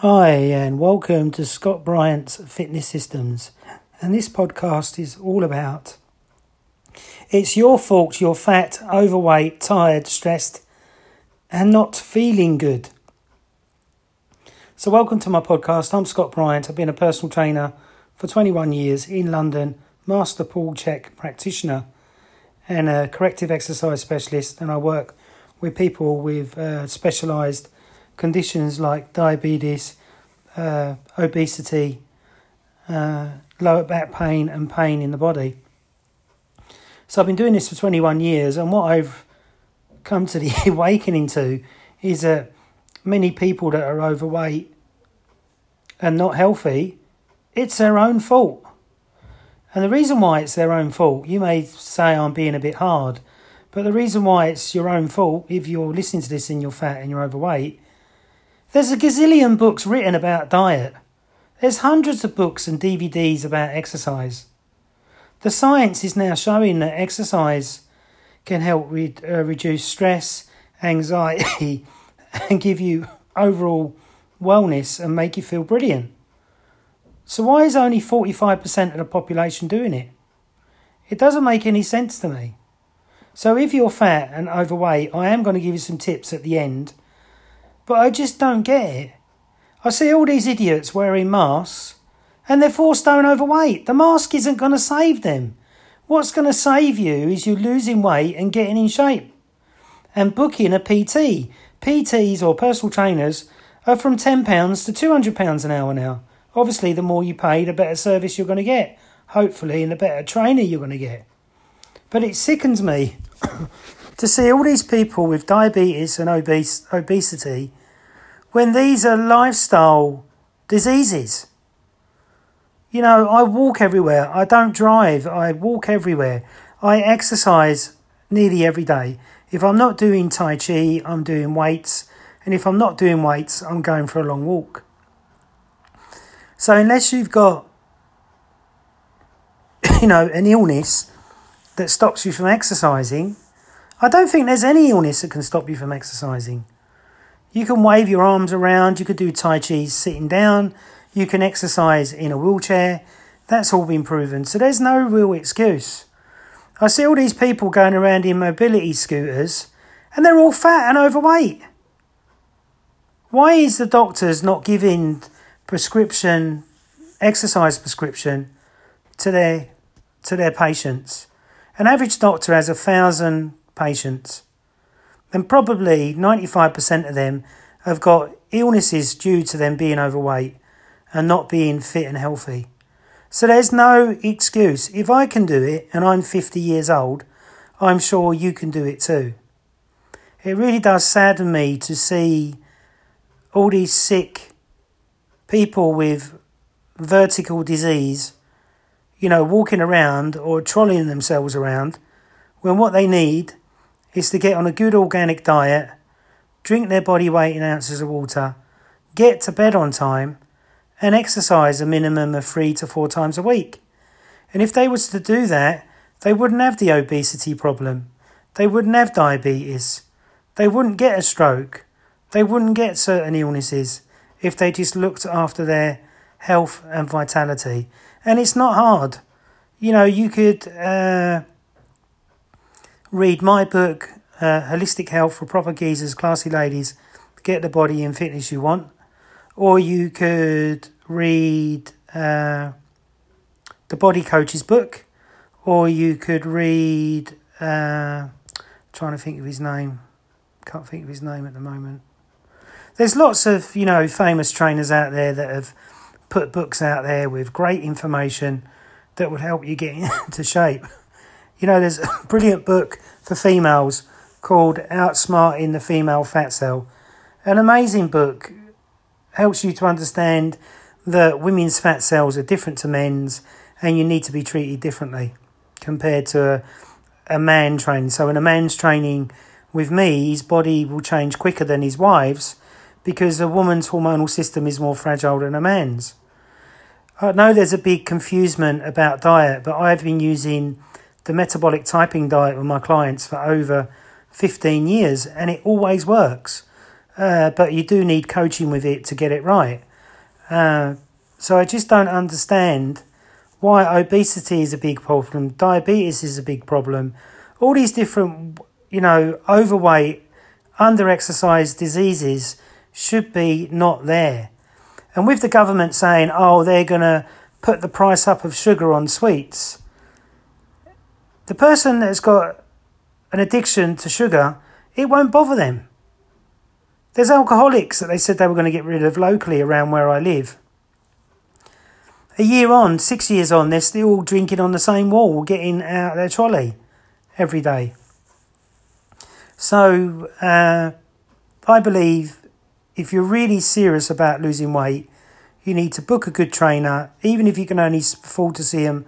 Hi, and welcome to Scott Bryant's Fitness Systems. And this podcast is all about it's your fault you're fat, overweight, tired, stressed, and not feeling good. So, welcome to my podcast. I'm Scott Bryant. I've been a personal trainer for 21 years in London, master Paul Chek practitioner, and a corrective exercise specialist. And I work with people with uh, specialised conditions like diabetes, uh, obesity, uh, lower back pain, and pain in the body. So I've been doing this for 21 years, and what I've come to the awakening to is that many people that are overweight and not healthy, it's their own fault. And the reason why it's their own fault, you may say I'm being a bit hard, but the reason why it's your own fault, if you're listening to this and you're fat and you're overweight, there's a gazillion books written about diet. There's hundreds of books and DVDs about exercise. The science is now showing that exercise can help re- uh, reduce stress, anxiety, and give you overall wellness and make you feel brilliant. So, why is only 45% of the population doing it? It doesn't make any sense to me. So, if you're fat and overweight, I am going to give you some tips at the end but I just don't get it. I see all these idiots wearing masks and they're four stone overweight. The mask isn't going to save them. What's going to save you is you losing weight and getting in shape and booking a PT. PTs or personal trainers are from £10 to £200 an hour now. Obviously, the more you pay, the better service you're going to get. Hopefully, and the better trainer you're going to get. But it sickens me to see all these people with diabetes and obese, obesity when these are lifestyle diseases. You know, I walk everywhere. I don't drive. I walk everywhere. I exercise nearly every day. If I'm not doing Tai Chi, I'm doing weights. And if I'm not doing weights, I'm going for a long walk. So, unless you've got, you know, an illness that stops you from exercising, I don't think there's any illness that can stop you from exercising. You can wave your arms around, you could do Tai Chi sitting down, you can exercise in a wheelchair. That's all been proven. So there's no real excuse. I see all these people going around in mobility scooters and they're all fat and overweight. Why is the doctors not giving prescription, exercise prescription to their, to their patients? An average doctor has a thousand patients, then probably 95% of them have got illnesses due to them being overweight and not being fit and healthy. So there's no excuse. If I can do it and I'm 50 years old, I'm sure you can do it too. It really does sadden me to see all these sick people with vertical disease, you know, walking around or trolleying themselves around when what they need is to get on a good organic diet, drink their body weight in ounces of water, get to bed on time, and exercise a minimum of three to four times a week. And if they was to do that, they wouldn't have the obesity problem. They wouldn't have diabetes. They wouldn't get a stroke. They wouldn't get certain illnesses if they just looked after their health and vitality. And it's not hard. You know, you could uh, read my book, uh, Holistic Health for Proper Geezers, Classy Ladies, Get the Body and Fitness You Want. Or you could read uh, the Body Coach's book. Or you could read, uh, trying to think of his name, can't think of his name at the moment. There's lots of, you know, famous trainers out there that have put books out there with great information that would help you get into shape. You know, there's a brilliant book for females called Outsmarting the Female Fat Cell. An amazing book. Helps you to understand that women's fat cells are different to men's and you need to be treated differently compared to a, a man training. So, in a man's training with me, his body will change quicker than his wife's because a woman's hormonal system is more fragile than a man's. I know there's a big confusement about diet, but I've been using the metabolic typing diet with my clients for over 15 years and it always works. Uh, but you do need coaching with it to get it right. Uh, so I just don't understand why obesity is a big problem, diabetes is a big problem, all these different, you know, overweight, under exercised diseases should be not there. And with the government saying, oh, they're going to put the price up of sugar on sweets, the person that's got an addiction to sugar, it won't bother them. There's alcoholics that they said they were going to get rid of locally around where I live. A year on, six years on, they're still drinking on the same wall, getting out their trolley every day. So, uh, I believe if you're really serious about losing weight, you need to book a good trainer, even if you can only afford to see them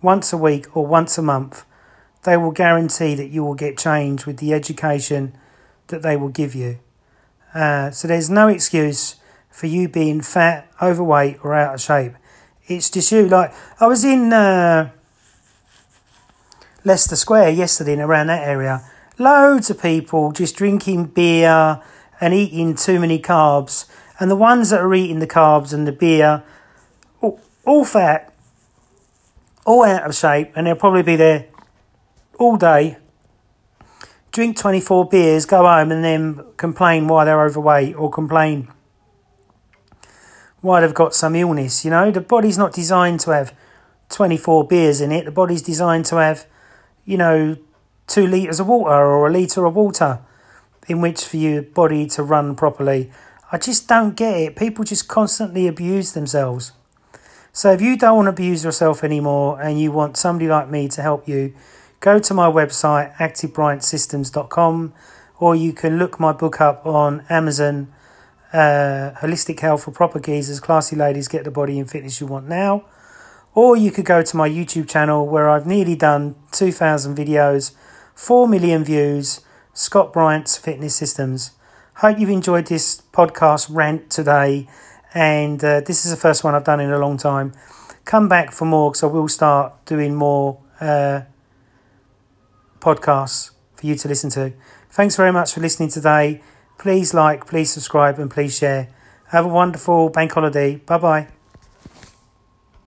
once a week or once a month. They will guarantee that you will get change with the education that they will give you. Uh, so there's no excuse for you being fat, overweight, or out of shape. It's just you. Like I was in uh, Leicester Square yesterday and around that area. Loads of people just drinking beer and eating too many carbs. And the ones that are eating the carbs and the beer, all, all fat, all out of shape, and they'll probably be there all day, drink 24 beers, go home, and then complain why they're overweight or complain why they've got some illness. You know, the body's not designed to have 24 beers in it, the body's designed to have, you know, two litres of water or a litre of water in which for your body to run properly. I just don't get it. People just constantly abuse themselves. So if you don't want to abuse yourself anymore and you want somebody like me to help you, go to my website, activebryantsystems.com, or you can look my book up on Amazon, uh, Holistic Health for Proper Geezers, Classy Ladies Get the Body and Fitness You Want Now. Or you could go to my YouTube channel where I've nearly done 2,000 videos, 4 million views, Scott Bryant's Fitness Systems. Hope you've enjoyed this podcast rant today, and uh, this is the first one I've done in a long time. Come back for more because I will start doing more uh, podcasts for you to listen to. Thanks very much for listening today. Please like, please subscribe, and please share. Have a wonderful bank holiday. Bye bye.